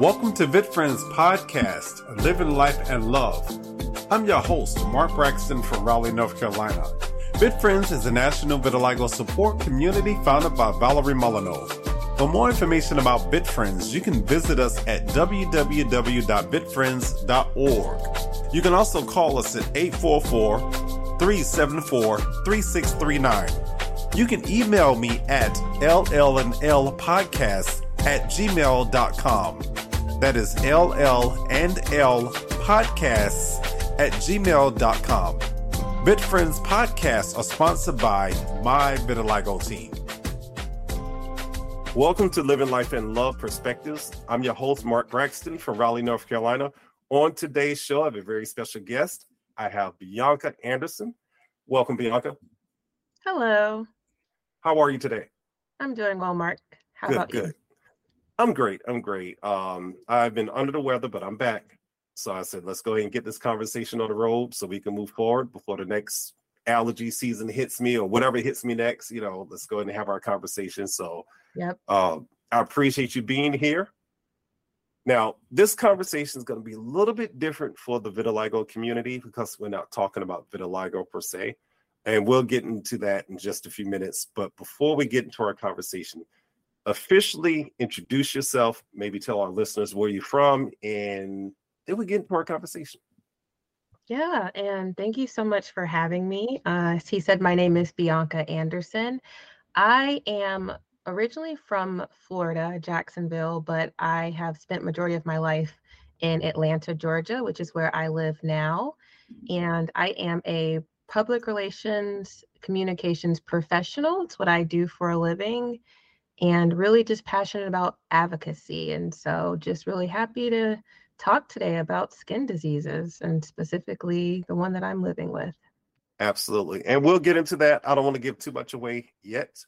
Welcome to VitFriends Podcast, Living Life and Love. I'm your host, Mark Braxton from Raleigh, North Carolina. VitFriends is a national vitiligo support community founded by Valerie Molyneux. For more information about VitFriends, you can visit us at www.vitfriends.org. You can also call us at 844 374 3639. You can email me at llandlpodcast at gmail.com. That is LL and L podcasts at gmail.com. VitFriends podcasts are sponsored by MyVitiligoTeam. Welcome to Living Life and Love Perspectives. I'm your host, Mark Braxton from Raleigh, North Carolina. On today's show, I have a very special guest. I have Bianca Anderson. Welcome, Bianca. Hello. How are you today? I'm doing well, Mark. How good, about good. you? I'm great. I'm great. Um, I've been under the weather, but I'm back. So I said, let's go ahead and get this conversation on the road so we can move forward before the next allergy season hits me or whatever hits me next. You know, let's go ahead and have our conversation. So Yep. um, I appreciate you being here. Now, this conversation is going to be a little bit different for the vitiligo community because we're not talking about vitiligo per se. And we'll get into that in just a few minutes. But before we get into our conversation, officially introduce yourself, maybe tell our listeners where you're from, and then we get into our conversation. Yeah, and thank you so much for having me. Uh, as he said, my name is Bianca Anderson. I am originally from Florida, Jacksonville, but I have spent majority of my life in Atlanta, Georgia, which is where I live now. And I am a public relations communications professional. It's what I do for a living and really just passionate about advocacy. And so just really happy to talk today about skin diseases and specifically the one that I'm living with. Absolutely. And we'll get into that. I don't want to give too much away yet.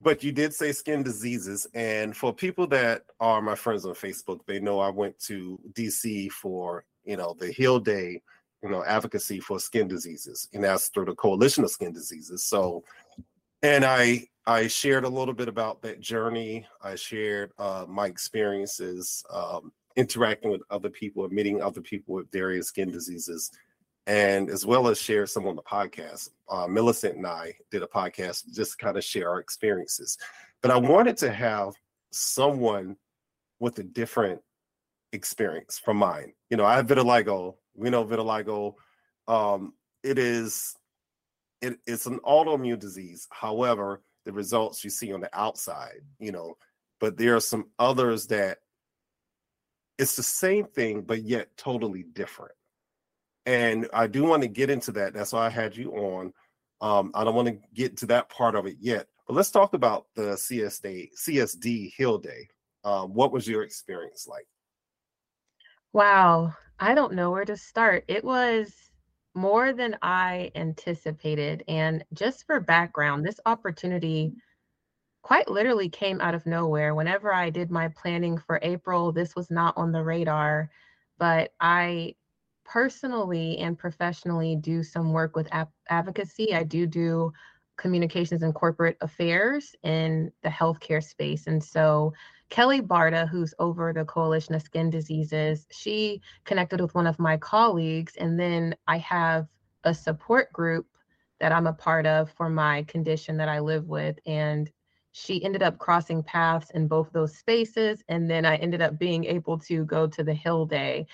But you did say skin diseases. And for people that are my friends on Facebook, they know I went to DC for, you know, the Hill Day, you know, advocacy for skin diseases. And that's through the Coalition of Skin Diseases. So and I I shared a little bit about that journey. I shared uh, my experiences um, interacting with other people, and meeting other people with various skin diseases, and as well as share some on the podcast. Uh, Millicent and I did a podcast just to kind of share our experiences. But I wanted to have someone with a different experience from mine. You know, I have vitiligo. We know vitiligo. Um, it is it, it's an autoimmune disease. However, the results you see on the outside, you know, but there are some others that it's the same thing, but yet totally different. And I do want to get into that. That's why I had you on. Um, I don't want to get to that part of it yet, but let's talk about the CSD CSD Hill Day. Um, what was your experience like? Wow, I don't know where to start. It was more than I anticipated. And just for background, this opportunity quite literally came out of nowhere. Whenever I did my planning for April, this was not on the radar, but I personally and professionally do some work with ap- advocacy. I do do communications and corporate affairs in the healthcare space. And so Kelly Barta, who's over the Coalition of Skin Diseases, she connected with one of my colleagues. And then I have a support group that I'm a part of for my condition that I live with. And she ended up crossing paths in both those spaces. And then I ended up being able to go to the Hill Day.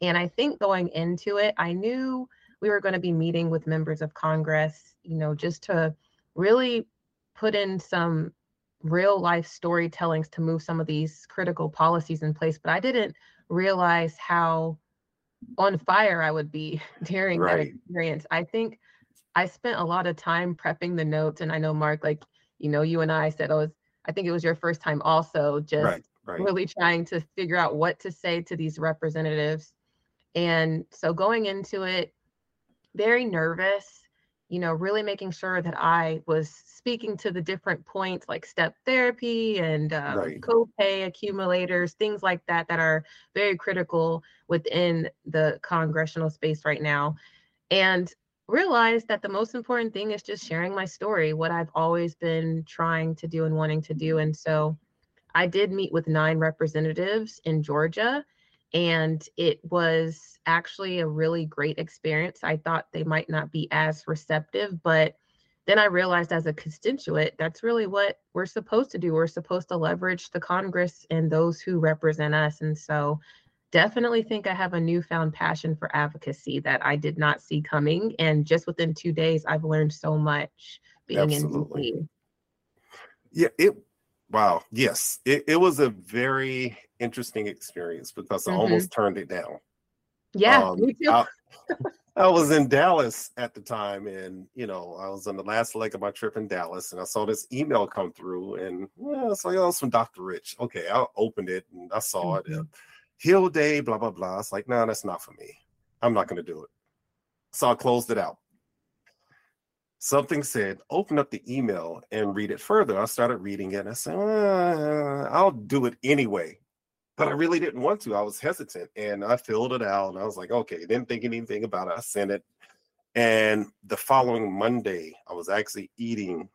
And I think going into it, I knew we were going to be meeting with members of Congress, you know, just to really put in some real life storytellings to move some of these critical policies in place. But I didn't realize how on fire I would be during that experience. I think I spent a lot of time prepping the notes. And I know, Mark, like, you know, you and I said, oh, I think it was your first time also just Right, right. really trying to figure out what to say to these representatives. And so going into it, very nervous, you know, really making sure that I was speaking to the different points like step therapy and um, Right. copay accumulators, things like that, that are very critical within the congressional space right now. And realized that the most important thing is just sharing my story, what I've always been trying to do and wanting to do. And so I did meet with nine representatives in Georgia, and it was actually a really great experience. I thought they might not be as receptive, but then I realized as a constituent, that's really what we're supposed to do. We're supposed to leverage the Congress and those who represent us. And so definitely think I have a newfound passion for advocacy that I did not see coming. And just within two days, I've learned so much being Absolutely. in DC. Yeah, it wow, yes. It, it was a very interesting experience because I mm-hmm. almost turned it down. Yeah, um, me too. I, I, was in Dallas at the time, and you know, I was on the last leg of my trip in Dallas, and I saw this email come through, and well, it's like, oh, it's from Dr. Rich. Okay, I opened it and I saw mm-hmm. it. Hill Day, blah blah blah. It's like, no, nah, that's not for me. I'm not going to do it. So I closed it out. Something said, open up the email and read it further. I started reading it. And I said, uh, I'll do it anyway. But I really didn't want to. I was hesitant and I filled it out. And I was like, okay, didn't think anything about it. I sent it. And the following Monday, I was actually eating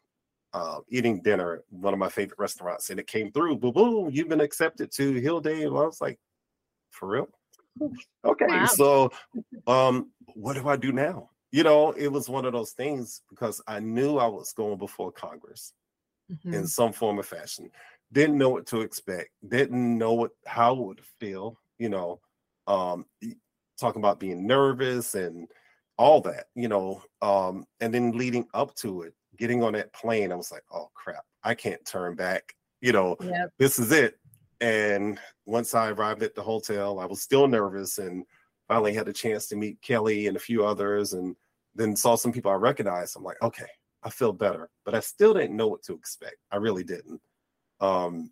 uh, eating dinner at one of my favorite restaurants, and it came through. Boom, boom! You've been accepted to Hill Day. And I was like, for real? Okay, wow. so um, what do I do now? You know, it was one of those things because I knew I was going before Congress mm-hmm. in some form or fashion. Didn't know what to expect. Didn't know what how it would feel. You know, um, talking about being nervous and all that. You know, um, and then leading up to it, getting on that plane, I was like, oh crap, I can't turn back. You know, yep. this is it. And once I arrived at the hotel, I was still nervous and finally had a chance to meet Kelly and a few others and then saw some people I recognized. I'm like, okay, I feel better. But I still didn't know what to expect. I really didn't. Um,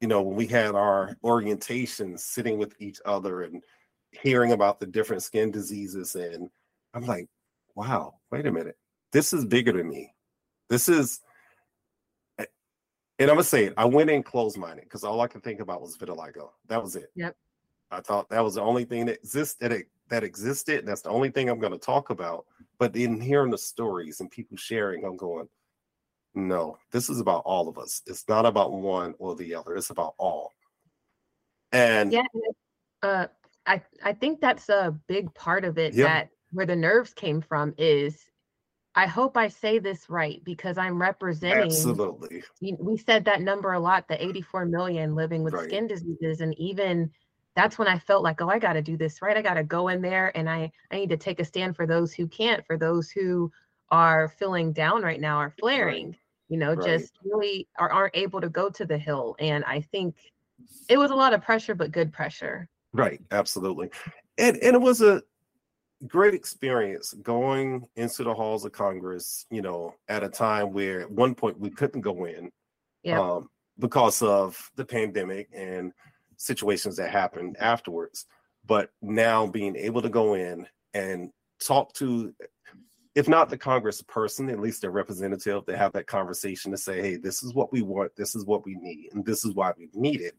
you know, when we had our orientation sitting with each other and hearing about the different skin diseases, and I'm like, wow, wait a minute. This is bigger than me. This is and I'm gonna say it. I went in closed minded because all I could think about was vitiligo. That was it. Yep. I thought that was the only thing that existed that, that existed. And that's the only thing I'm going to talk about. But in hearing the stories and people sharing, I'm going, no, this is about all of us. It's not about one or the other. It's about all. And yeah, uh, I I think that's a big part of it. Yeah. That where the nerves came from is I hope I say this right because I'm representing. Absolutely. We said that number a lot the 84 million living with right. skin diseases. And even that's when I felt like, oh, I got to do this right. I got to go in there and I, I need to take a stand for those who can't, for those who are feeling down right now, are flaring, right. you know, right. just really are, aren't able to go to the hill. And I think it was a lot of pressure, but good pressure. Right. Absolutely. And, and it was a, great experience going into the halls of Congress, you know, at a time where at one point we couldn't go in yeah. um, because of the pandemic and situations that happened afterwards. But now being able to go in and talk to, if not the Congress person, at least their representative, to have that conversation to say, hey, this is what we want, this is what we need, and this is why we need it.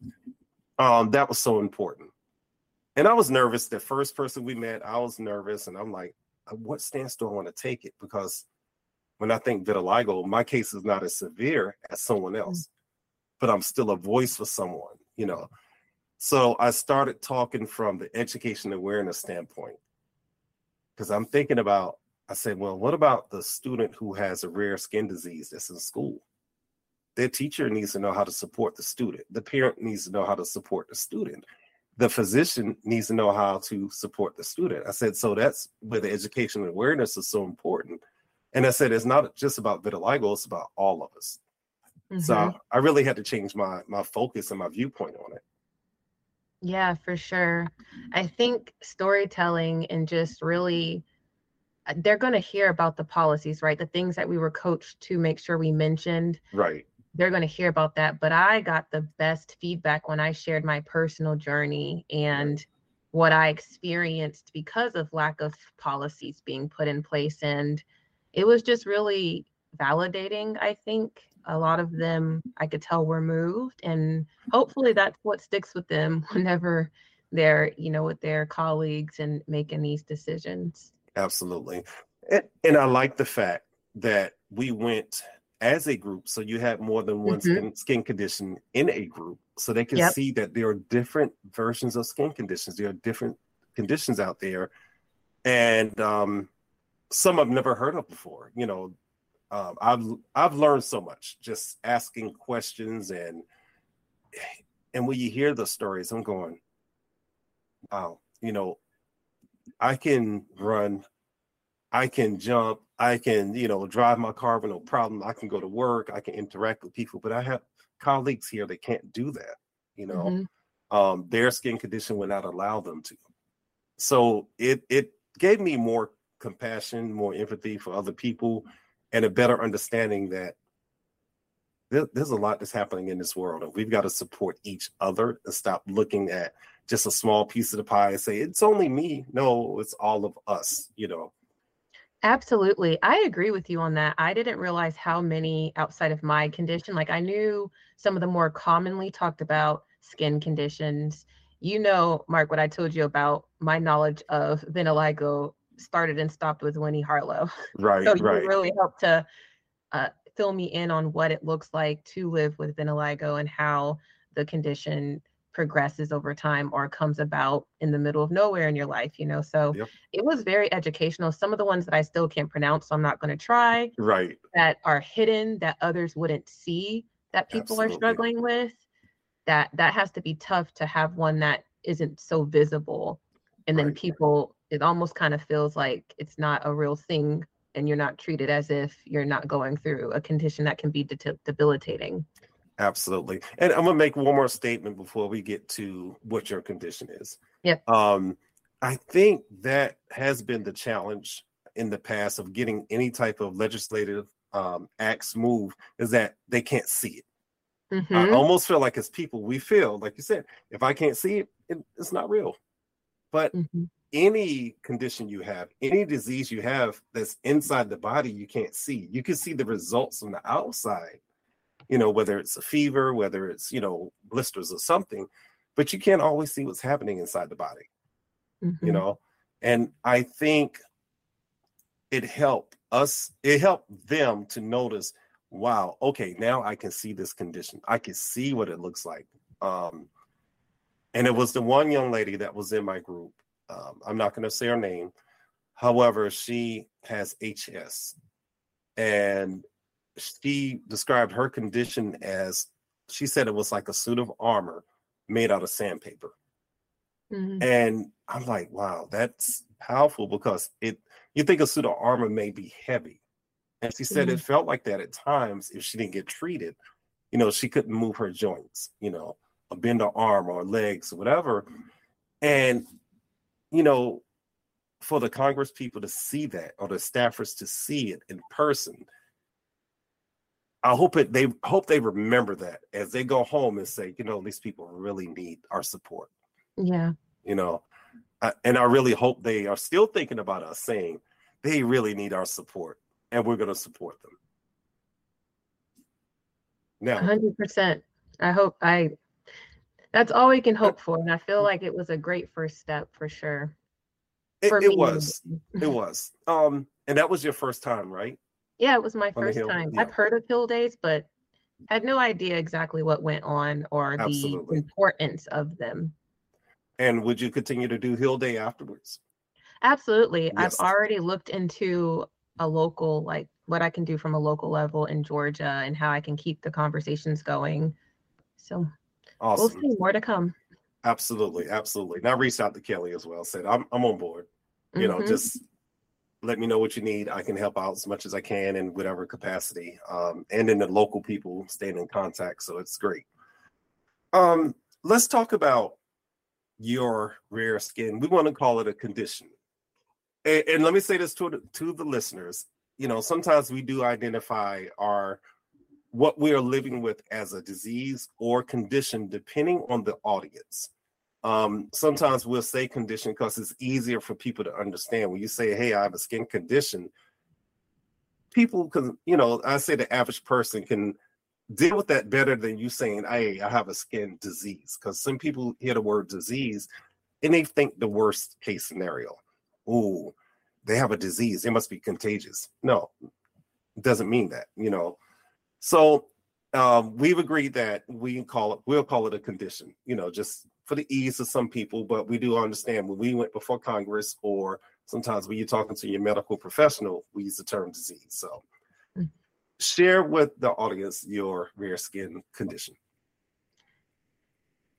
Um, that was so important and I was nervous. The first person we met, I was nervous, and I'm like, uh, what stance do I want to take it? Because when I think vitiligo, my case is not as severe as someone mm. else, but I'm still a voice for someone, you know. So I started talking from the education awareness standpoint because I'm thinking about. I said, well, what about the student who has a rare skin disease that's in school? Their teacher needs to know how to support the student. The parent needs to know how to support the student the physician needs to know how to support the student. I said, so that's where the education awareness is so important. And I said, it's not just about vitiligo, it's about all of us. Mm-hmm. So I really had to change my my focus and my viewpoint on it. Yeah, for sure. I think storytelling and just really uh, they're going to hear about the policies, right? The things that we were coached to make sure we mentioned. Right they're going to hear about that. But I got the best feedback when I shared my personal journey and what I experienced because of lack of policies being put in place. And it was just really validating, I think. A lot of them I could tell were moved. And hopefully that's what sticks with them whenever they're, you know, with their colleagues and making these decisions. Absolutely. And, and I like the fact that we went as a group. So you had more than one mm-hmm. skin, skin, condition in a group. So they can yep. see that there are different versions of skin conditions. There are different conditions out there. And um, some I've never heard of before. You know, um, I've I've learned so much just asking questions and and when you hear the stories, I'm going, wow, you know, I can run, I can jump, I can, you know, drive my car with no problem. I can go to work, I can interact with people, but I have colleagues here that can't do that. You know, mm-hmm. um, their skin condition would not allow them to. So it it gave me more compassion, more empathy for other people, and a better understanding that there, there's a lot that's happening in this world, and we've got to support each other and stop looking at just a small piece of the pie and say it's only me. No, it's all of us. You know. Absolutely. I agree with you on that. I didn't realize how many outside of my condition. Like I knew some of the more commonly talked about skin conditions. You know, Mark, what I told you about my knowledge of vitiligo started and stopped with Winnie Harlow. Right, so right. you really helped to uh, fill me in on what it looks like to live with vitiligo and how the condition progresses over time or comes about in the middle of nowhere in your life, you know. So yep. it was very educational. Some of the ones that I still can't pronounce, so I'm not going to try. Right. That are hidden that others wouldn't see that people Absolutely. are struggling with. That that has to be tough to have one that isn't so visible. And then right. people it almost kind of feels like it's not a real thing and you're not treated as if you're not going through a condition that can be de- debilitating. Absolutely. And I'm gonna make one more statement before we get to what your condition is. Yep. Um, I think that has been the challenge in the past of getting any type of legislative um, acts move is that they can't see it. Mm-hmm. I almost feel like as people, we feel like you said, if I can't see it, it it's not real. But mm-hmm any condition you have, any disease you have that's inside the body, you can't see. You can see the results on the outside, you know, whether it's a fever, whether it's, you know, blisters or something, but you can't always see what's happening inside the body, mm-hmm. you know. And I think it helped us, it helped them to notice, wow, okay, now I can see this condition. I can see what it looks like. Um, and it was the one young lady that was in my group um, I'm not going to say her name. However, she has HS, and she described her condition as she said it was like a suit of armor made out of sandpaper. Mm-hmm. And I'm like, wow, that's powerful because it you think a suit of armor may be heavy. And she said mm-hmm. it felt like that at times if she didn't get treated. You know, she couldn't move her joints, you know, a bend her arm or legs or whatever. And you know, for the Congress people to see that or the staffers to see it in person, I hope it they hope they remember that as they go home and say, you know, these people really need our support. Yeah. You know, I, and I really hope they are still thinking about us saying they really need our support and we're going to support them. Now, 100%. I hope I that's all we can hope for. And I feel like it was a great first step for sure. It, for it was. it was. Um, and that was your first time, right? Yeah, it was my on first time. Yeah. I've heard of Hill Days, but had no idea exactly what went on or Absolutely. the importance of them. And would you continue to do Hill Day afterwards? Absolutely. Yes. I've already looked into a local, like what I can do from a local level in Georgia and how I can keep the conversations going. So Awesome. We'll see more to come. Absolutely, absolutely. Now reached out to Kelly as well. Said I'm I'm on board. You mm-hmm. know, just let me know what you need. I can help out as much as I can in whatever capacity. Um, and in the local people staying in contact. So it's great. Um, let's talk about your rare skin. We want to call it a condition. And, and let me say this to the, to the listeners. You know, sometimes we do identify our what we are living with as a disease or condition, depending on the audience. Um, sometimes we'll say condition because it's easier for people to understand. When you say, "Hey, I have a skin condition," people can, you know, I say the average person can deal with that better than you saying, "Hey, I have a skin disease," because some people hear the word disease and they think the worst case scenario. Oh, they have a disease; it must be contagious. No, it doesn't mean that. You know, So um, we've agreed that we can call it, we'll call it a condition, you know, just for the ease of some people. But we do understand when we went before Congress, or sometimes when you're talking to your medical professional, we use the term disease. So mm. share with the audience your rare skin condition.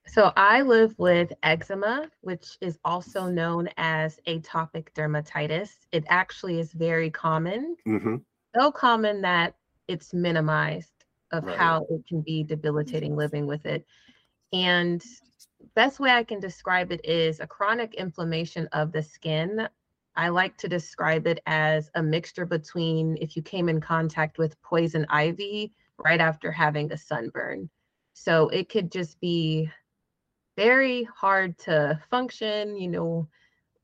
So I live with eczema, which is also known as atopic dermatitis. It actually is very common, mm-hmm. so common that it's minimized of right. how it can be debilitating living with it. And best way I can describe it is a chronic inflammation of the skin. I like to describe it as a mixture between if you came in contact with poison ivy right after having a sunburn. So it could just be very hard to function, you know,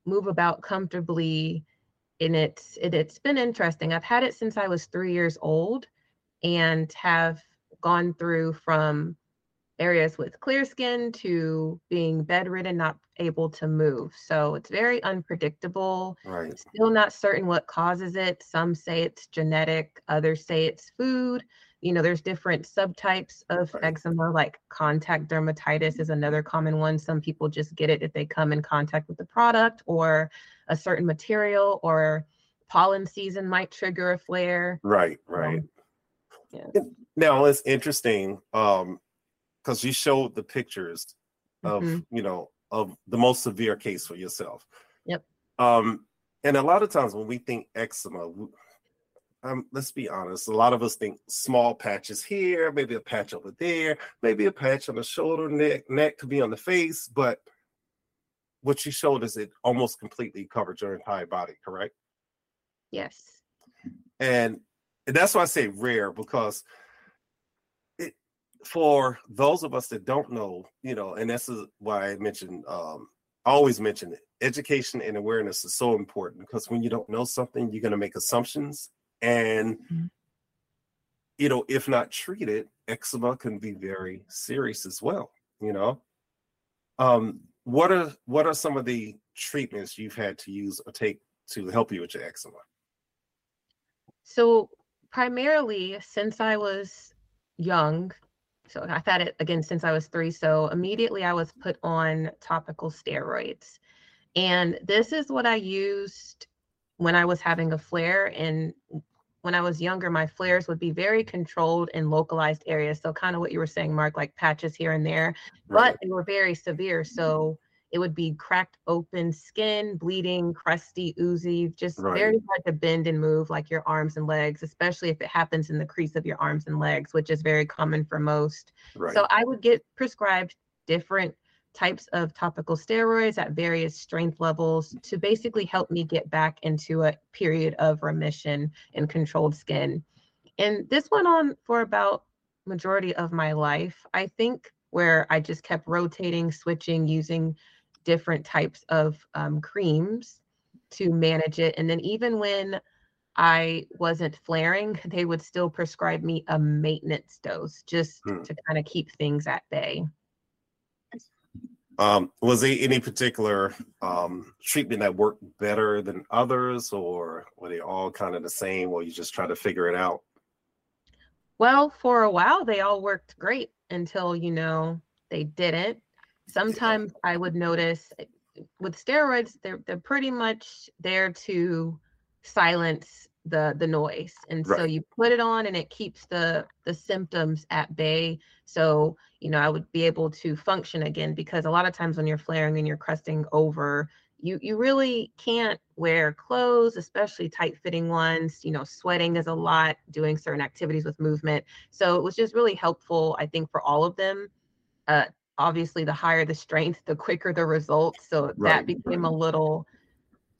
move about comfortably. And it's it, it's been interesting. I've had it since I was three years old and have gone through from areas with clear skin to being bedridden, not able to move. So it's very unpredictable. Right. Still not certain what causes it. Some say it's genetic, others say it's food you know there's different subtypes of right. eczema like contact dermatitis is another common one some people just get it if they come in contact with the product or a certain material or pollen season might trigger a flare right right um, now it's interesting um because you showed the pictures of mm-hmm. you know of the most severe case for yourself yep um and a lot of times when we think eczema um, let's be honest, a lot of us think small patches here, maybe a patch over there, maybe a patch on the shoulder, neck, neck could be on the face, but what you showed is it almost completely covered your entire body, correct? Yes. And that's why I say rare because it for those of us that don't know, you know, and this is why I mentioned um I always mention it. Education and awareness is so important because when you don't know something, you're going to make assumptions and, mm-hmm. you know, if not treated, eczema can be very serious as well, you know. Um, what are what are some of the treatments you've had to use or take to help you with your eczema? So primarily since I was young, so I've had it again since I was three. So immediately I was put on topical steroids. And this is what I used when I was having a flare. And when I was younger, my flares would be very controlled in localized areas. So kind of what you were saying, Mark, like patches here and there, right. but they were very severe. Mm-hmm. So it would be cracked open skin, bleeding, crusty, oozy, just right. very hard to bend and move like your arms and legs, especially if it happens in the crease of your arms and legs, which is very common for most. Right. So I would get prescribed different types of topical steroids at various strength levels to basically help me get back into a period of remission and controlled skin. And this went on for about majority of my life. I think where I just kept rotating, switching, using different types of um, creams to manage it. And then even when I wasn't flaring, they would still prescribe me a maintenance dose just hmm. to kind of keep things at bay. Um, was there any particular um, treatment that worked better than others, or were they all kind of the same, or you just try to figure it out? Well, for a while, they all worked great until, you know, they didn't. Sometimes. I would notice eh, with steroids, they're, they're pretty much there to silence the the noise and right. so you put it on and it keeps the the symptoms at bay so you know i would be able to function again because a lot of times when you're flaring and you're crusting over you you really can't wear clothes especially tight fitting ones you know sweating is a lot doing certain activities with movement so it was just really helpful i think for all of them uh obviously the higher the strength the quicker the results so right. that became a little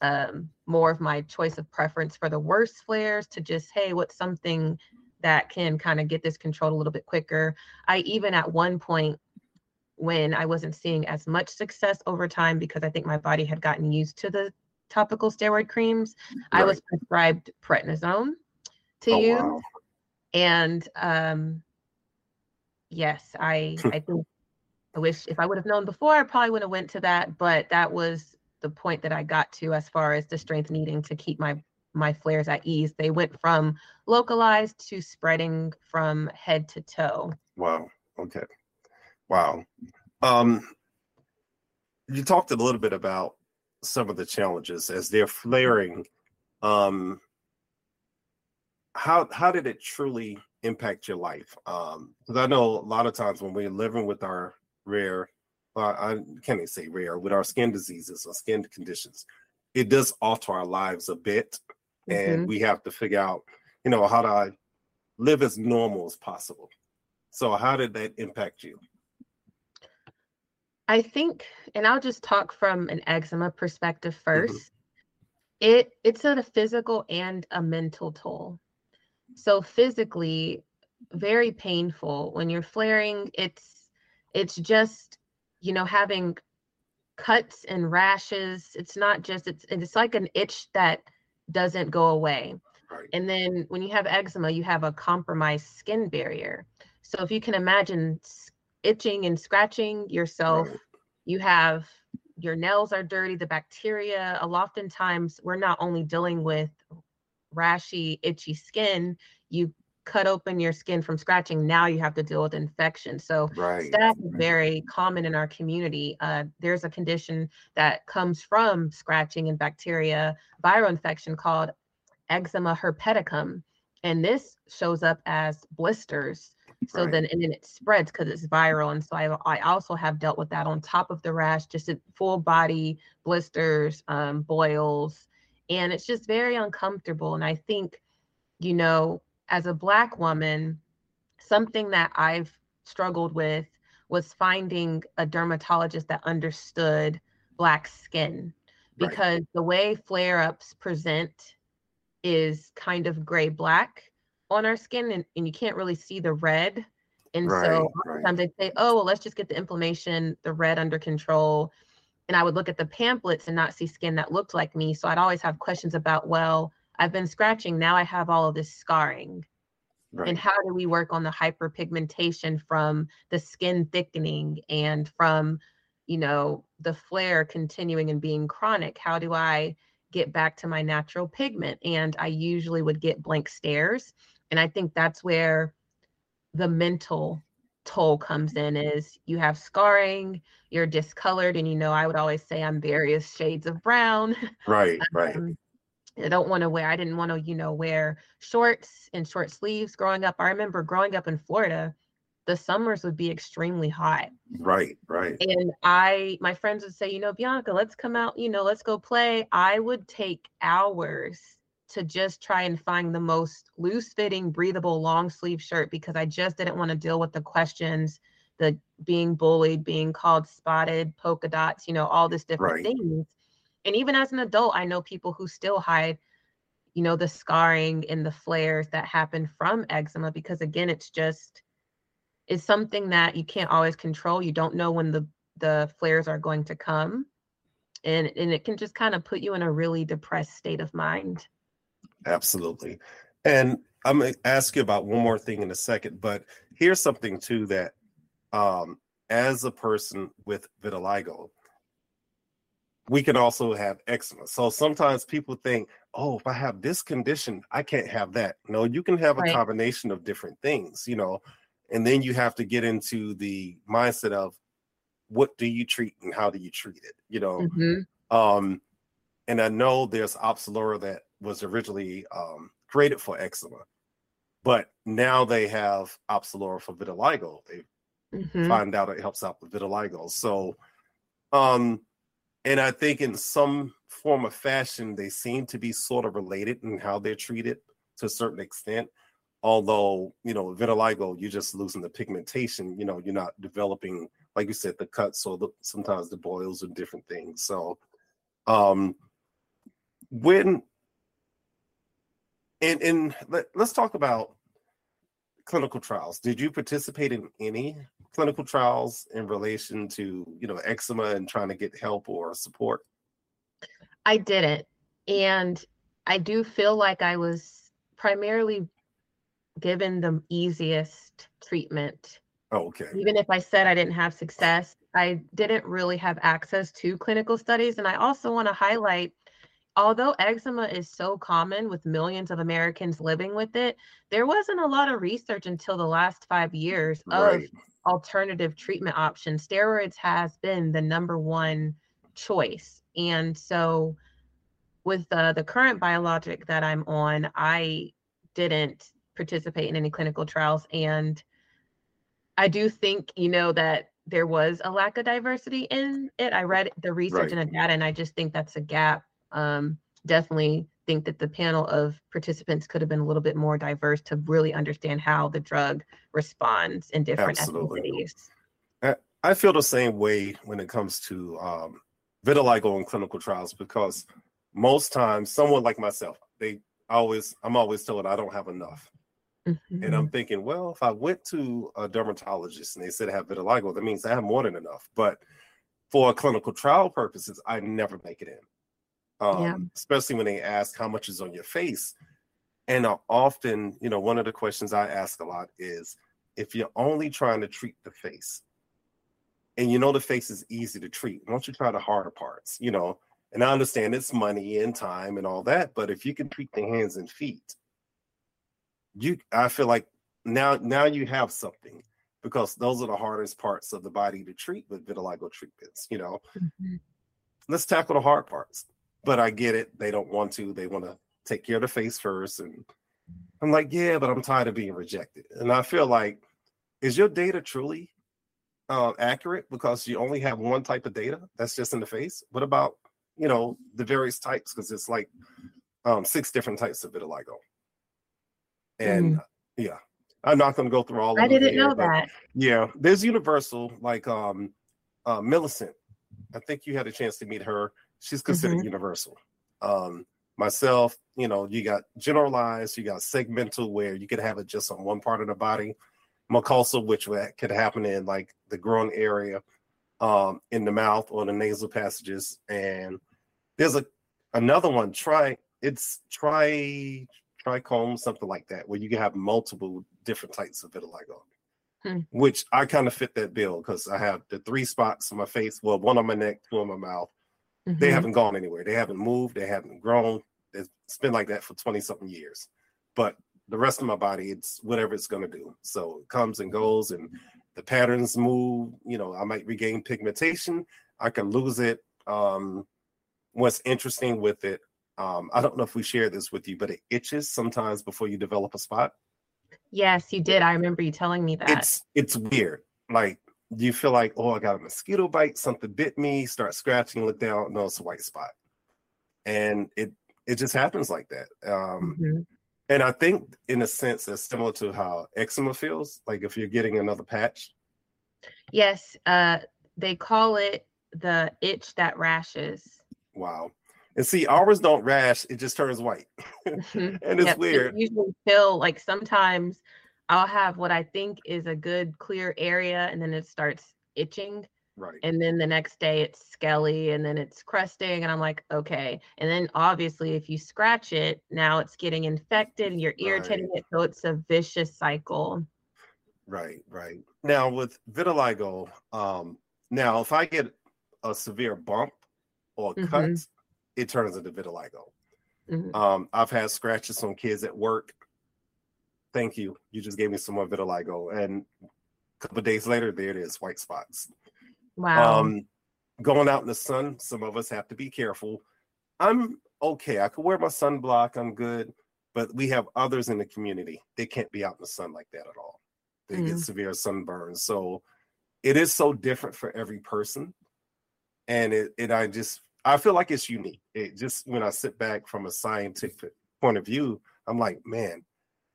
um, more of my choice of preference for the worst flares to just, hey, what's something that can kind of get this controlled a little bit quicker. I even at one point when I wasn't seeing as much success over time because I think my body had gotten used to the topical steroid creams, right. I was prescribed prednisone to oh, use. Wow. And um, yes, I I think I wish if I would have known before, I probably wouldn't have went to that. But that was the point that I got to as far as the strength needing to keep my my flares at ease. They went from localized to spreading from head to toe. Wow. Okay. Wow. Um, you talked a little bit about some of the challenges as they're flaring. Um, how how did it truly impact your life? Because um, I know a lot of times when we're living with our rare, uh, I can't even say rare, with our skin diseases or skin conditions, it does alter our lives a bit, mm-hmm. and we have to figure out, you know, how to live as normal as possible. So, how did that impact you? I think, and I'll just talk from an eczema perspective 1st mm-hmm. It it's a physical and a mental toll. So physically, very painful when you're flaring. It's it's just you know having cuts and rashes. It's not just it's it's like an itch that doesn't go away. Right. And then when you have eczema, you have a compromised skin barrier. So if you can imagine itching and scratching yourself, right. you have your nails are dirty, the bacteria. A lot oftentimes we're not only dealing with rashy, itchy skin, you cut open your skin from scratching, now you have to deal with infection. So right. staph is very common in our community. Uh, there's a condition that comes from scratching and bacteria, viral infection called eczema herpeticum. And this shows up as blisters. So right. then, and then it spreads because it's viral. And so I, I also have dealt with that on top of the rash, just full body blisters, um, boils, and it's just very uncomfortable. And I think, you know, as a Black woman, something that I've struggled with was finding a dermatologist that understood Black skin because right. the way flare ups present is kind of gray black on our skin and, and you can't really see the red. And right, so sometimes right. they say, oh, well, let's just get the inflammation, the red under control. And I would look at the pamphlets and not see skin that looked like me. So I'd always have questions about, well, I've been scratching. Now I have all of this scarring. Right. And how do we work on the hyperpigmentation from the skin thickening and from, you know, the flare continuing and being chronic? How do I get back to my natural pigment? And I usually would get blank stares. And I think that's where the mental toll comes in is you have scarring, you're discolored, and you know, I would always say I'm various shades of brown. Right, right. Um, I don't want to wear, I didn't want to, you know, wear shorts and short sleeves growing up. I remember growing up in Florida, the summers would be extremely hot. Right, right. And I, my friends would say, you know, Bianca, let's come out, you know, let's go play. I would take hours to just try and find the most loose fitting, breathable long sleeve shirt because I just didn't want to deal with the questions, the being bullied, being called spotted, polka dots, you know, all this different right. things and even as an adult i know people who still hide you know the scarring and the flares that happen from eczema because again it's just it's something that you can't always control. You don't know when the the flares are going to come. And and it can just kind of put you in a really depressed state of mind. Absolutely. And i'm going to ask you about one more thing in a second but here's something too that um as a person with vitiligo we can also have eczema. So sometimes people think, oh, if I have this condition, I can't have that. No, you can have a right. combination of different things, you know, and then you have to get into the mindset of what do you treat and how do you treat it, you know. Mm-hmm. Um, and I know there's Opzelura that was originally um, created for eczema, but now they have Opzelura for vitiligo. They mm-hmm. find out it helps out with vitiligo. So, um, and I think in some form of fashion, they seem to be sort of related in how they're treated to a certain extent. Although, you know, vitiligo, you're just losing the pigmentation, you know, you're not developing, like you said, the cuts or the sometimes the boils and different things. So um when and and let, let's talk about clinical trials. Did you participate in any clinical trials in relation to you know eczema and trying to get help or support? I didn't, and I do feel like I was primarily given the easiest treatment. Oh, okay. Even if I said I didn't have success, I didn't really have access to clinical studies. And I also want to highlight although eczema is so common with millions of Americans living with it, there wasn't a lot of research until the last five years of right. Alternative treatment options. Steroids has been the number one choice. And so with uh, the current biologic that I'm on, I didn't participate in any clinical trials. And I do think, you know, that there was a lack of diversity in it. I read the research right. and the data, and I just think that's a gap. Um, definitely think that the panel of participants could have been a little bit more diverse to really understand how the drug responds in different Absolutely. ethnicities. I feel the same way when it comes to um, vitiligo in clinical trials because most times someone like myself, they always I'm always told I don't have enough. Mm-hmm. And I'm thinking, well, if I went to a dermatologist and they said I have vitiligo, that means I have more than enough. But for clinical trial purposes, I never make it in. Um, yeah. Especially when they ask how much is on your face. And I often, you know, one of the questions I ask a lot is if you're only trying to treat the face and you know the face is easy to treat, why don't you try the harder parts? You know, and I understand it's money and time and all that, but if you can treat the hands and feet, you I feel like now now you have something because those are the hardest parts of the body to treat with vitiligo treatments. You know, mm-hmm. let's tackle the hard parts. But I get it; they don't want to. They want to take care of the face first, and I'm like, yeah, but I'm tired of being rejected. And I feel like, is your data truly uh, accurate because you only have one type of data that's just in the face? What about you know the various types? Because it's like um, six different types of vitiligo. And mm. yeah, I'm not going to go through all. I didn't know that. Yeah, there's Universal, like um, uh, Millicent. I think you had a chance to meet her. She's considered mm-hmm. universal. Um, myself, you know, you got generalized, you got segmental, where you could have it just on one part of the body. Mucosal, which could happen in like the groin area, um, in the mouth or the nasal passages, and there's a another one. Try it's try trichrome, something like that, where you can have multiple different types of vitiligo. Hmm. Which I kind of fit that bill because I have the three spots on my face, well, one on my neck, two on my mouth. Mm-hmm. They haven't gone anywhere. They haven't moved. They haven't grown. It's been like that for 20 something years. But the rest of my body, it's whatever it's going to do. So it comes and goes, and the patterns move. You know, I might regain pigmentation. I can lose it. Um, what's interesting with it um, I don't know if we share this with you, but it itches sometimes before you develop a spot. Yes, you did. I remember you telling me that. It's it's weird. Like you feel like, oh, I got a mosquito bite, something bit me, start scratching, look down, no, it's a white spot. And it it just happens like that. Um, mm-hmm. and I think in a sense that's similar to how eczema feels, like if you're getting another patch. Yes, uh, they call it the itch that rashes. Wow. And see, ours don't rash; it just turns white, mm-hmm. and it's yep. weird. It usually feel like sometimes I'll have what I think is a good clear area, and then it starts itching. Right. And then the next day it's scaly, and then it's crusting, and I'm like, okay. And then obviously, if you scratch it, now it's getting infected, and you're irritating right. it, so it's a vicious cycle. Right. Right. Now with vitiligo, um, now if I get a severe bump or mm-hmm. cut it turns into vitiligo. Mm-hmm. Um, I've had scratches on kids at work. Thank you. You just gave me some more vitiligo. And a couple days later, there it is, white spots. Wow. Um, going out in the sun, some of us have to be careful. I'm okay. I could wear my sunblock. I'm good. But we have others in the community. They can't be out in the sun like that at all. They mm-hmm. get severe sunburns. So it is so different for every person. And it, and I just I feel like it's unique. It just when I sit back from a scientific point of view, I'm like, man,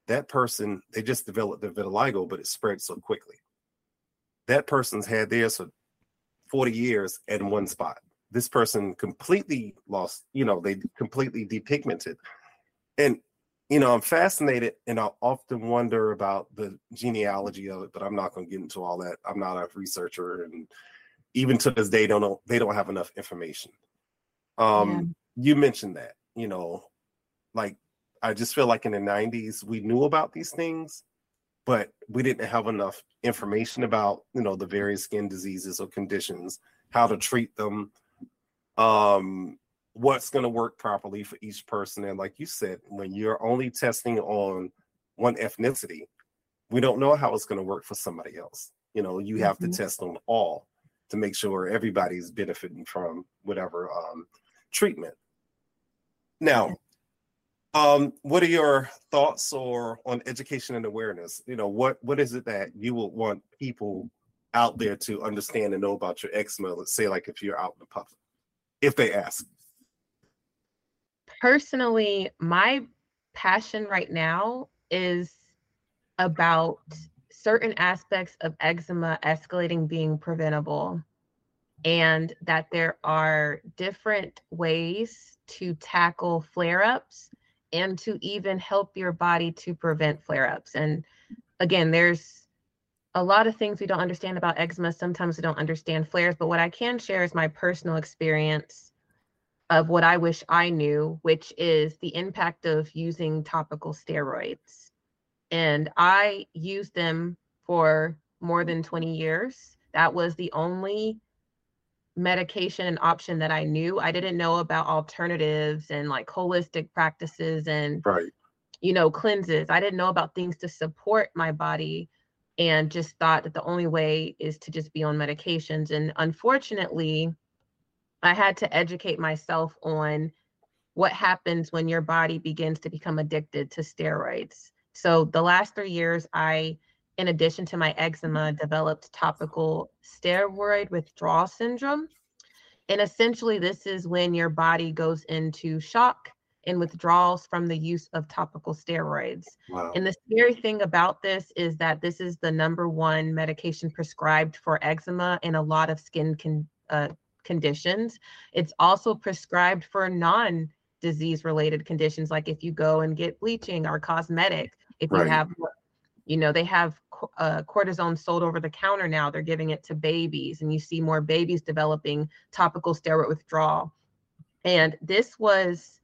that person they just developed the vitiligo, but it spread so quickly. That person's had theirs for 40 years in one spot. This person completely lost, you know, they completely depigmented. And you know, I'm fascinated and I often wonder about the genealogy of it, but I'm not going to get into all that. I'm not a researcher and even to this day don't know they don't have enough information um, yeah. you mentioned that, you know, like I just feel like in the 90s we knew about these things, but we didn't have enough information about, you know, the various skin diseases or conditions, how to treat them. Um, what's going to work properly for each person. And like you said, when you're only testing on one ethnicity, we don't know how it's going to work for somebody else. You know, you have mm-hmm. to test on all to make sure everybody's benefiting from whatever um, treatment. Now, um, what are your thoughts or on education and awareness? You know, what what is it that you would want people out there to understand and know about your eczema? Let's say, like if you're out in the public, if they ask. Personally, my passion right now is about certain aspects of eczema escalating being preventable and that there are different ways to tackle flare ups and to even help your body to prevent flare ups. And again, there's a lot of things we don't understand about eczema. Sometimes we don't understand flares, but what I can share is my personal experience of what I wish I knew, which is the impact of using topical steroids. And I used them for more than 20 years. That was the only medication and option that I knew. I didn't know about alternatives and like holistic practices and right. you know cleanses. I didn't know about things to support my body and just thought that the only way is to just be on medications and unfortunately I had to educate myself on what happens when your body begins to become addicted to steroids. So the last 3 years I in addition to my eczema, developed topical steroid withdrawal syndrome. And essentially, this is when your body goes into shock and withdrawals from the use of topical steroids. Wow. And the scary thing about this is that this is the number one medication prescribed for eczema and a lot of skin con- uh, conditions. It's also prescribed for non disease related conditions, like if you go and get bleaching or cosmetic, if right. you have you know they have uh, cortisone sold over the counter now they're giving it to babies and you see more babies developing topical steroid withdrawal. And this was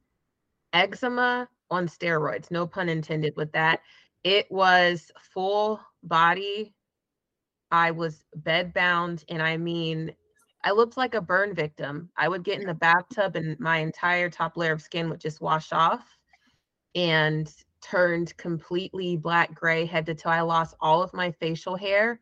eczema on steroids no pun intended with that. It was full body i was bed bound and i mean i looked like a burn victim. I would get in the bathtub and my entire top layer of skin would just wash off. And turned completely black gray head to toe. I lost all of my facial hair.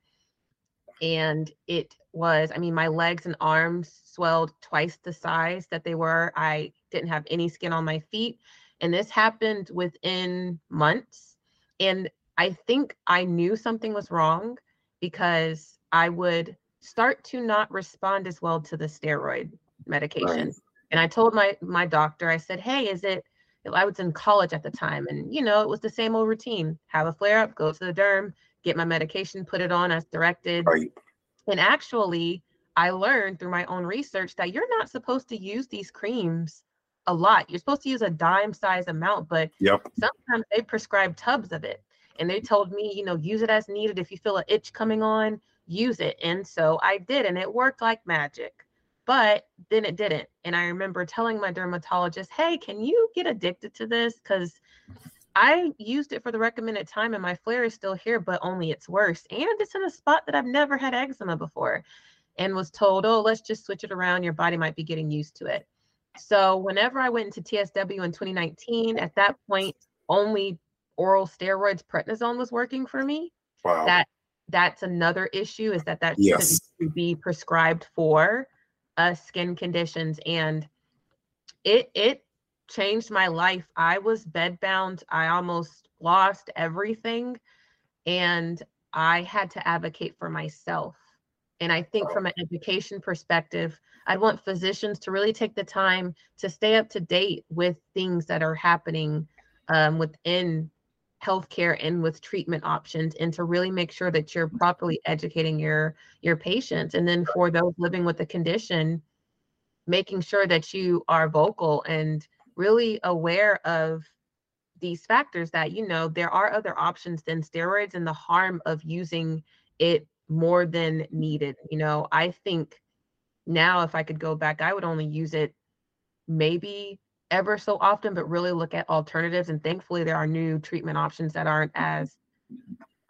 And it was, I mean, my legs and arms swelled twice the size that they were. I didn't have any skin on my feet. And this happened within months. And I think I knew something was wrong because I would start to not respond as well to the steroid medication. Right. And I told my my doctor, I said, "Hey, is it I was in college at the time, and you know, it was the same old routine: have a flare up, go to the derm, get my medication, put it on as directed. Right. And actually, I learned through my own research that you're not supposed to use these creams a lot. You're supposed to use a dime size amount, but yep. sometimes they prescribe tubs of it. And they told me, you know, use it as needed. If you feel an itch coming on, use it. And so I did, and it worked like magic but then it didn't. And I remember telling my dermatologist, hey, can you get addicted to this? Because I used it for the recommended time and my flare is still here, but only it's worse. And it's in a spot that I've never had eczema before and was told, oh, let's just switch it around. Your body might be getting used to it. So whenever I went into TSW in 2019, at that point, only oral steroids, prednisone was working for me. Wow. That that's another issue is that that yes. to be prescribed for uh, skin conditions and it it changed my life. I was bedbound. I almost lost everything and i had to advocate for myself. And i think from an education perspective i'd want physicians to really take the time to stay up to date with things that are happening um, within healthcare and with treatment options and to really make sure that you're properly educating your your patients. And then for those living with the condition making sure that you are vocal and really aware of these factors that you know there are other options than steroids and the harm of using it more than needed. You know i think now if i could go back i would only use it maybe ever so often, but really look at alternatives. And thankfully, there are new treatment options that aren't as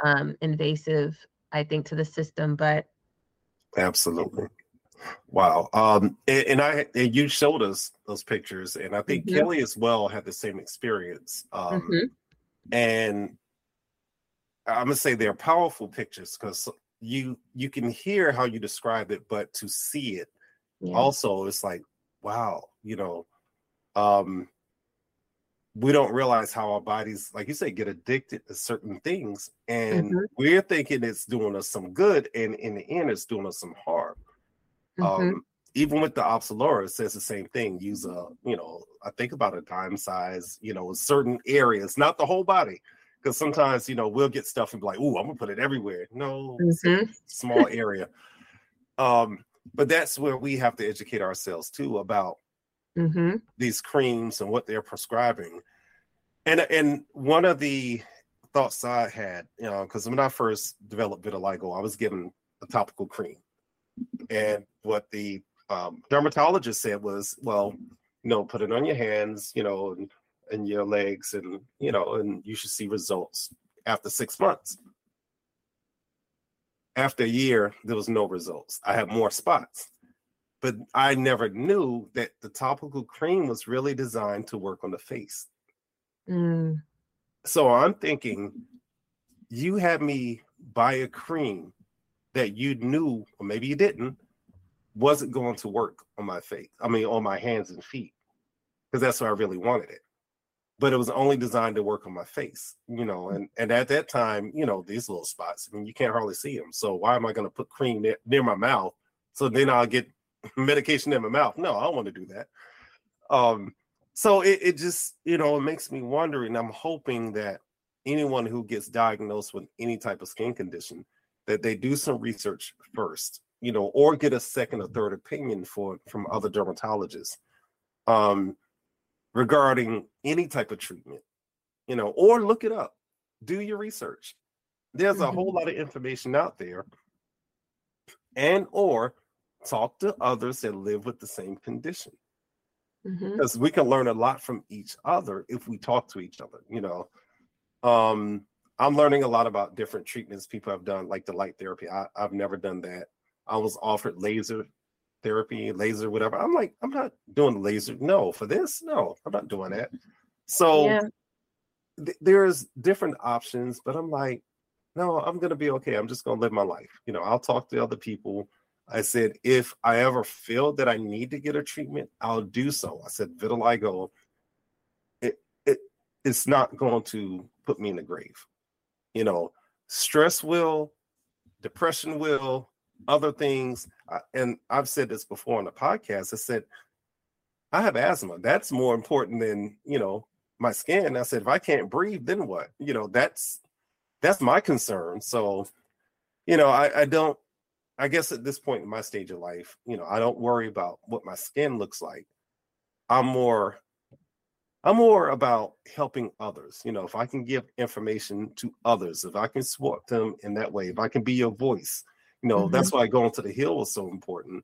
um, invasive, I think, to the system. But absolutely. Wow. Um, and, and I and you showed us those pictures, and I think mm-hmm. Kelly as well had the same experience. Um, mm-hmm. and I'm gonna say they're powerful pictures because you you can hear how you describe it, but to see it yeah. also, it's like, wow, you know, um, we don't realize how our bodies, like you say, get addicted to certain things, and mm-hmm. we're thinking it's doing us some good, and in the end, it's doing us some harm. Mm-hmm. Um, even with the Opzelura, it says the same thing. Use a, you know, I think about a dime size, you know, certain areas, not the whole body. Because sometimes, you know, we'll get stuff and be like, "Ooh, I'm gonna put it everywhere." No, mm-hmm. small area. um, but that's where we have to educate ourselves too about mm-hmm. these creams and what they're prescribing. And and one of the thoughts I had, you know, because when I first developed vitiligo, I was given a topical cream, and what the um, dermatologist said was, well, you know, put it on your hands, you know, and, and your legs, and you know, and you should see results after six months. After a year, there was no results. I had more spots but I never knew that the topical cream was really designed to work on the face. Mm. So I'm thinking you had me buy a cream that you knew, or maybe you didn't, wasn't going to work on my face. I mean, on my hands and feet, because that's where I really wanted it. But it was only designed to work on my face, you know. And and at that time, you know, these little spots, I mean, you can't hardly see them. So why am I going to put cream near, near my mouth? So then I'll get medication in my mouth. No, I don't want to do that. Um, so it, it just, you know, it makes me wonder, and I'm hoping that anyone who gets diagnosed with any type of skin condition, that they do some research first, you know, or get a second or third opinion for from other dermatologists um, regarding any type of treatment, you know, or look it up, do your research. There's a whole mm-hmm. lot of information out there, and or talk to others that live with the same condition. Mm-hmm. because we can learn a lot from each other if we talk to each other you know? Um i'm learning a lot about different treatments people have done like the light therapy. I, i've never done that. I was offered laser therapy laser whatever. I'm like i'm not doing laser. No for this? No i'm not doing that. So yeah. th- there's different options but i'm like no i'm gonna be okay. I'm just gonna live my life. You know i'll talk to other people I said, if I ever feel that I need to get a treatment, I'll do so. I said, vitiligo, it, it it's not going to put me in the grave. You know, stress will, depression will, other things. Uh, and I've said this before on the podcast. I said, I have asthma. That's more important than, you know, my skin. I said, if I can't breathe, then what? You know, that's that's my concern. So, you know, I, I don't I guess at this point in my stage of life, you know, I don't worry about what my skin looks like. I'm more I'm more about helping others. You know, if I can give information to others, if I can support them in that way, if I can be your voice, you know, mm-hmm. that's why going to the hill was so important.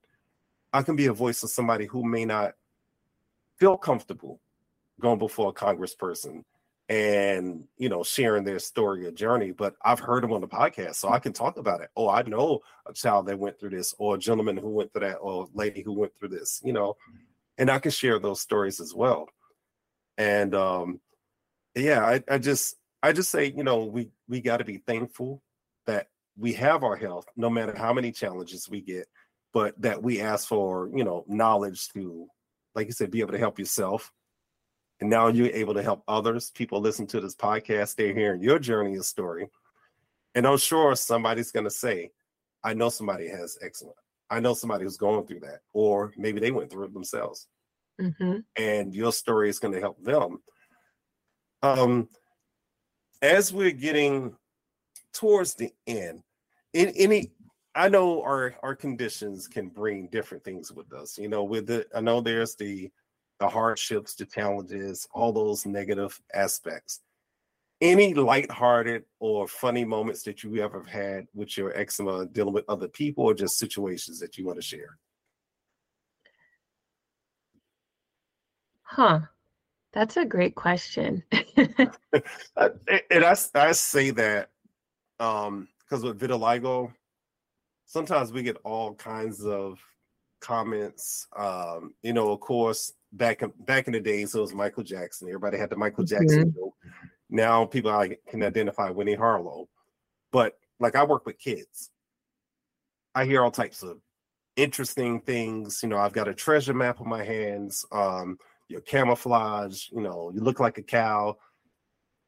I can be a voice of somebody who may not feel comfortable going before a congressperson and you know sharing their story or journey but i've heard them on the podcast so i can talk about it. Oh i know a child that went through this or a gentleman who went through that or a lady who went through this you know and i can share those stories as well. And um yeah i, I just i just say you know we we got to be thankful that we have our health no matter how many challenges we get but that we ask for you know knowledge to like you said be able to help yourself and now you're able to help others. People listen to this podcast, they're hearing your journey and story. And I'm sure somebody's going to say, I know somebody has eczema. I know somebody who's going through that, or maybe they went through it themselves. Mm-hmm. And your story is going to help them. Um, as we're getting towards the end, in any I know our our conditions can bring different things with us. You know, with the I know there's the the hardships, the challenges, all those negative aspects. Any lighthearted or funny moments that you ever had with your eczema dealing with other people or just situations that you want to share? Huh. That's a great question. and I, I say that um because with vitiligo, sometimes we get all kinds of comments. Um, you know, of course, back in back in the days, it was Michael Jackson. Everybody had the Michael Jackson mm-hmm. joke. Now people I can identify Winnie Harlow, but like I work with kids. I hear all types of interesting things. You know, I've got a treasure map on my hands. Um, your camouflage. You know, you look like a cow.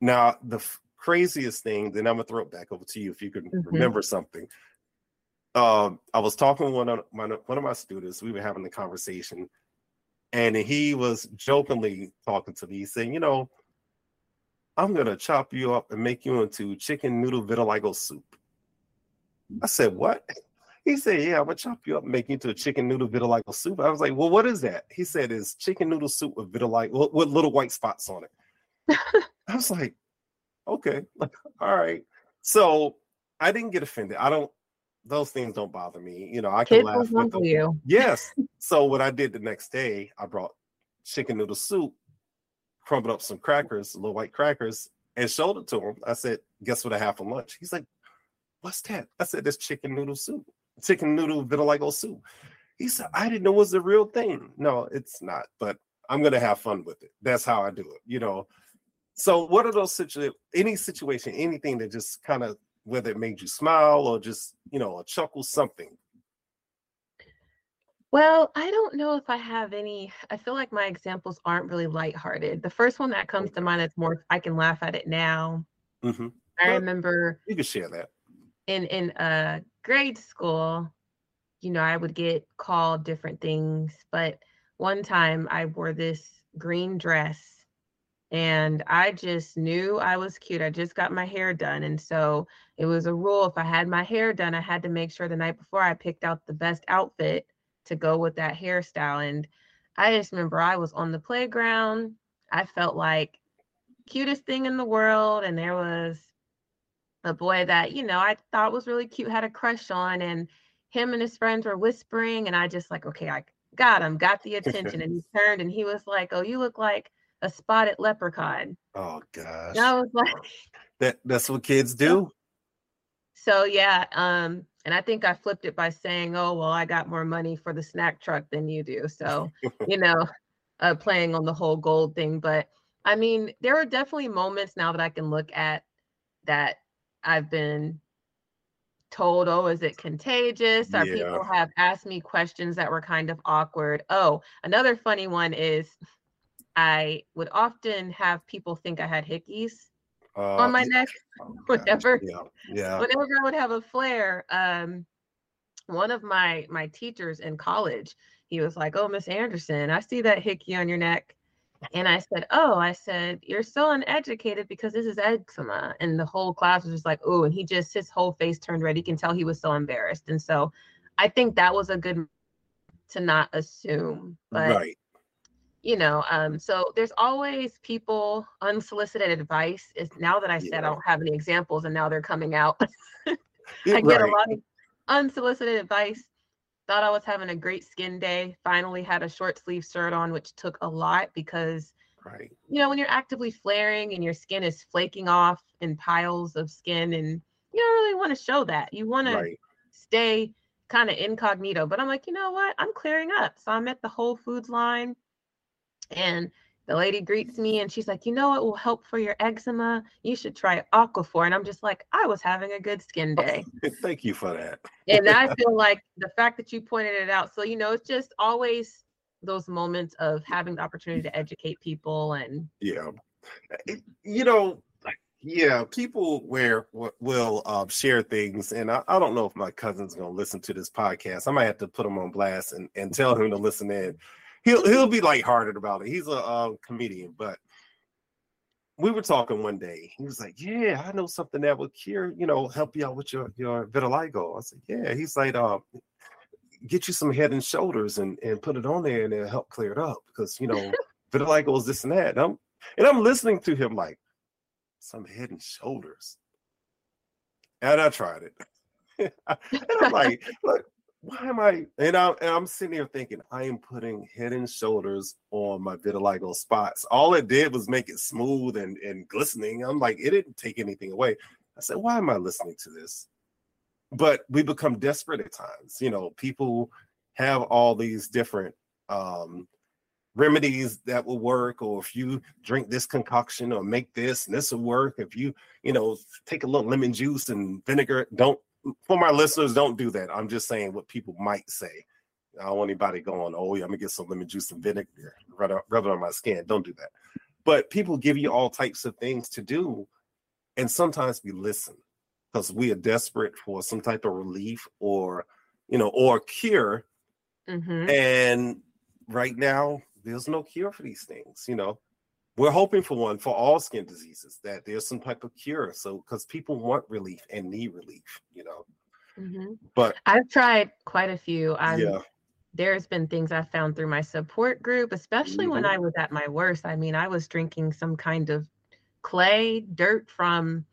Now the f- craziest thing. Then I'm gonna throw it back over to you if you can mm-hmm. remember something. Um, I was talking with one of my one of my students. We were having a conversation, and he was jokingly talking to me, saying, "You know, I'm gonna chop you up and make you into chicken noodle vitiligo soup." I said, "What?" He said, "Yeah, I'm gonna chop you up and make you into a chicken noodle vitiligo soup." I was like, "Well, what is that?" He said, "It's chicken noodle soup with vitiligo with little white spots on it." I was like, "Okay, all right." So I didn't get offended. I don't those things don't bother me. You know, I can Kids laugh with them. You. Yes. so what I did the next day, I brought chicken noodle soup, crumbled up some crackers, little white crackers, and showed it to him. I said, "Guess what I have for lunch?" He's like, "What's that?" I said, "This chicken noodle soup, chicken noodle vitiligo soup." He said, "I didn't know it was a real thing." No, it's not, but I'm gonna have fun with it. That's how I do it. You know. So, what are those situations? Any situation, anything that just kind of whether it made you smile or just you know a chuckle something? Well i don't know if i have any i feel like my examples aren't really lighthearted. The first one that comes to mind is more i can laugh at it now. Mm-hmm. i well, remember you can share that. in in uh grade school you know i would get called different things but one time i wore this green dress and I just knew I was cute. I just got my hair done. And so it was a rule if I had my hair done, I had to make sure the night before I picked out the best outfit to go with that hairstyle. And I just remember I was on the playground. I felt like cutest thing in the world. And there was a boy that, you know, I thought was really cute, had a crush on, and him and his friends were whispering. And I just like, okay, I got him, got the attention. and he turned and he was like, Oh, you look like a spotted leprechaun. Oh gosh. I was like that that's what kids do. So yeah, um, and I think I flipped it by saying, "Oh well, I got more money for the snack truck than you do." So, you know, uh, playing on the whole gold thing. But I mean, there are definitely moments now that I can look at that I've been told, "Oh, is it contagious?" Or yeah. people have asked me questions that were kind of awkward. Oh, another funny one is I would often have people think I had hickeys uh, on my neck, oh, whatever. Yeah, yeah. Whenever I would have a flare, um, one of my my teachers in college, he was like, "Oh, Miss Anderson, I see that hickey on your neck." And I said, "Oh, I said you're so uneducated because this is eczema." And the whole class was just like, "Oh!" And he just his whole face turned red. You can tell he was so embarrassed. And so, I think that was a good to not assume. But right you know um so there's always people unsolicited advice is now that i said yeah. i don't have any examples and now they're coming out i get a lot of unsolicited advice. Thought i was having a great skin day. Finally had a short sleeve shirt on which took a lot because right. you know when you're actively flaring and your skin is flaking off in piles of skin and you don't really want to show that. You want right. to stay kind of incognito but i'm like you know what? I'm clearing up. So i'm at the whole foods line and the lady greets me and she's like, you know what will help for your eczema? You should try Aquaphor. And I'm just like, I was having a good skin day. Thank you for that. and I feel like the fact that you pointed it out. So, you know, it's just always those moments of having the opportunity to educate people and yeah. You know, yeah, people where will uh, share things, and I, I, don't know if my cousin's gonna listen to this podcast. I might have to put him on blast and, and tell him to listen in he'll he'll be lighthearted about it. He's a, comedian, but we were talking one day. He was like, "Yeah, I know something that will cure, you know, help you out with your your vitiligo." I said, "Yeah." He's like, uh, "Get you some Head and Shoulders and and put it on there, and it'll help clear it up because you know vitiligo is this and that." And I'm and I'm listening to him like some Head and Shoulders, and I tried it. and I'm like, "Look, why am I? And, I, and I'm sitting here thinking, I am putting head and shoulders on my vitiligo spots. All it did was make it smooth and, and glistening. I'm like, it didn't take anything away. I said, why am I listening to this? But we become desperate at times. You know, people have all these different um, remedies that will work or if you drink this concoction or make this and this will work if you you know take a little lemon juice and vinegar don't for my listeners don't do that i'm just saying what people might say i don't want anybody going oh yeah i'm gonna get some lemon juice and vinegar rub it, rub it on my skin don't do that but people give you all types of things to do and sometimes we listen because we are desperate for some type of relief or you know or cure mm-hmm. and right now there's no cure for these things. You know, we're hoping for one for all skin diseases that there's some type of cure. So because people want relief and need relief. Mm-hmm. But I've tried quite a few. I'm, yeah. There's been things I found through my support group, especially mm-hmm. when I was at my worst. I mean, I was drinking some kind of clay, dirt from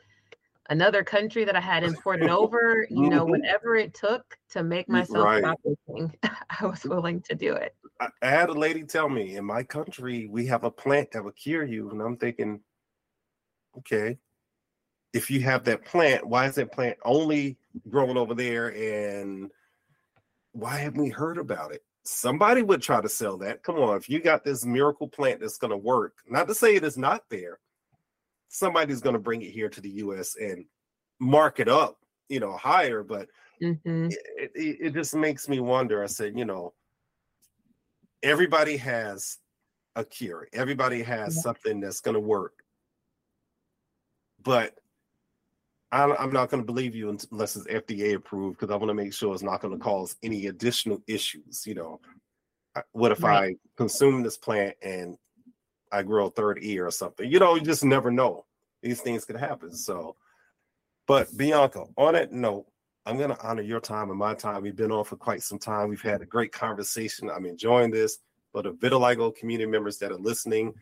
another country that I had imported over, you know, mm-hmm. whatever it took to make myself right. stop drinking, I was willing to do it. I had a lady tell me in my country we have a plant that will cure you, and I'm thinking, okay, if you have that plant, why is that plant only growing over there, and why haven't we heard about it? Somebody would try to sell that. Come on, if you got this miracle plant that's going to work, not to say it is not there, somebody's going to bring it here to the U.S. and mark it up, you know, higher. But mm-hmm. it, it, it just makes me wonder. I said, you know everybody has a cure. Everybody has yeah. something that's going to work. But I'm, I'm not going to believe you unless it's FDA approved because I want to make sure it's not going to mm-hmm. cause any additional issues. You know, what if right. I consume this plant and I grow a third ear or something? You know, you just never know. These things could happen. So, but Bianca, on that note, I'm going to honor your time and my time. We've been on for quite some time. We've had a great conversation. I'm enjoying this. But the vitiligo community members that are listening,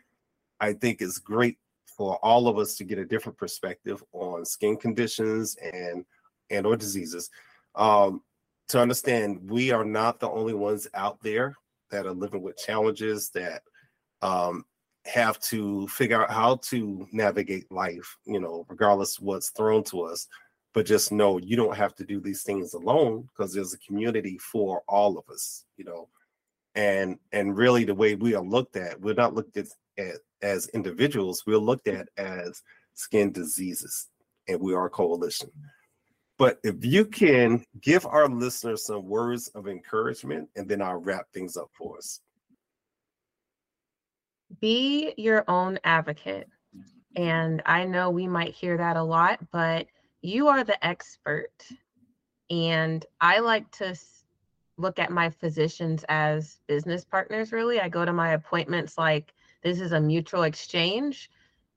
I think is great for all of us to get a different perspective on skin conditions and and or diseases. Um, to understand we are not the only ones out there that are living with challenges that um, have to figure out how to navigate life, you know, regardless what's thrown to us but just know you don't have to do these things alone because there's a community for all of us you know and and really the way we are looked at we're not looked at, at as individuals we're looked at as skin diseases and we are a coalition but if you can give our listeners some words of encouragement and then i'll wrap things up for us be your own advocate and i know we might hear that a lot but you are the expert. And I like to look at my physicians as business partners, really. I go to my appointments like this is a mutual exchange.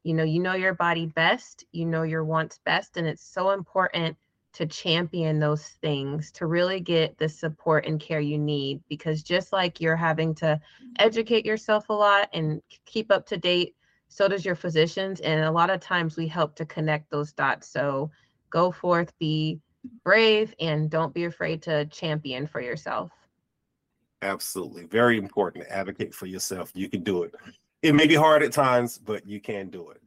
You know, you know your body best, you know your wants best. And it's so important to champion those things to really get the support and care you need because just like you're having to educate yourself a lot and keep up to date so does your physicians and a lot of times we help to connect those dots so go forth, be brave, and don't be afraid to champion for yourself. Absolutely. Very important advocate for yourself. You can do it. It may be hard at times, but you can do it.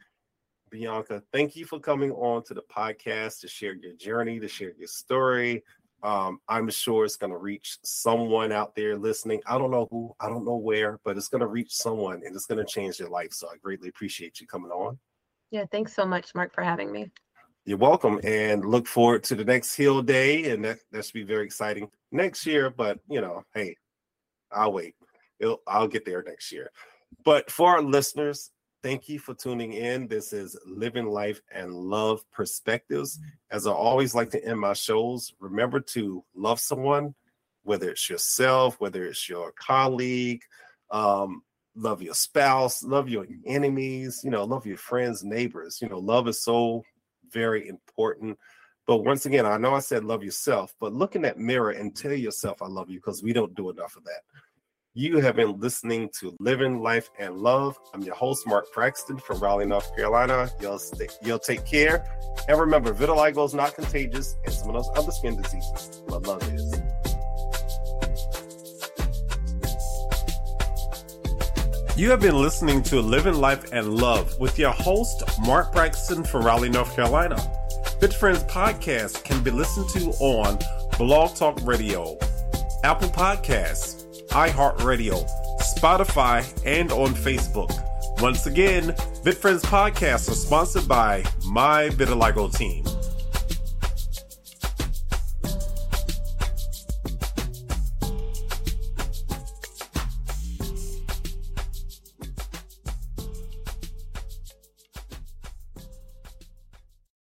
Bianca, thank you for coming on to the podcast to share your journey, to share your story. Um, I'm sure it's going to reach someone out there listening. I don't know who, I don't know where, but it's going to reach someone and it's going to change their life. So I greatly appreciate you coming on. Yeah, thanks so much, Mark, for having me. You're welcome, and look forward to the next Hill Day, and that that should be very exciting next year. But you know, hey, I'll wait. It'll, I'll get there next year. But for our listeners, thank you for tuning in. This is Living Life and Love Perspectives. As I always like to end my shows, remember to love someone, whether it's yourself, whether it's your colleague, um, love your spouse, love your enemies, you know, love your friends, neighbors. You know, love is so very important. But once again, I know I said love yourself, but look in that mirror and tell yourself I love you because we don't do enough of that. You have been listening to Living Life and Love. I'm your host, Mark Braxton from Raleigh, North Carolina. You'll, stay, you'll take care. And remember, vitiligo is not contagious and some of those other skin diseases, but love is. You have been listening to Living Life and Love with your host, Mark Braxton from Raleigh, North Carolina. VitFriends podcast can be listened to on Blog Talk Radio, Apple Podcasts, iHeartRadio, Spotify, and on Facebook. Once again, VitFriends podcasts are sponsored by MyVitiligoTeam.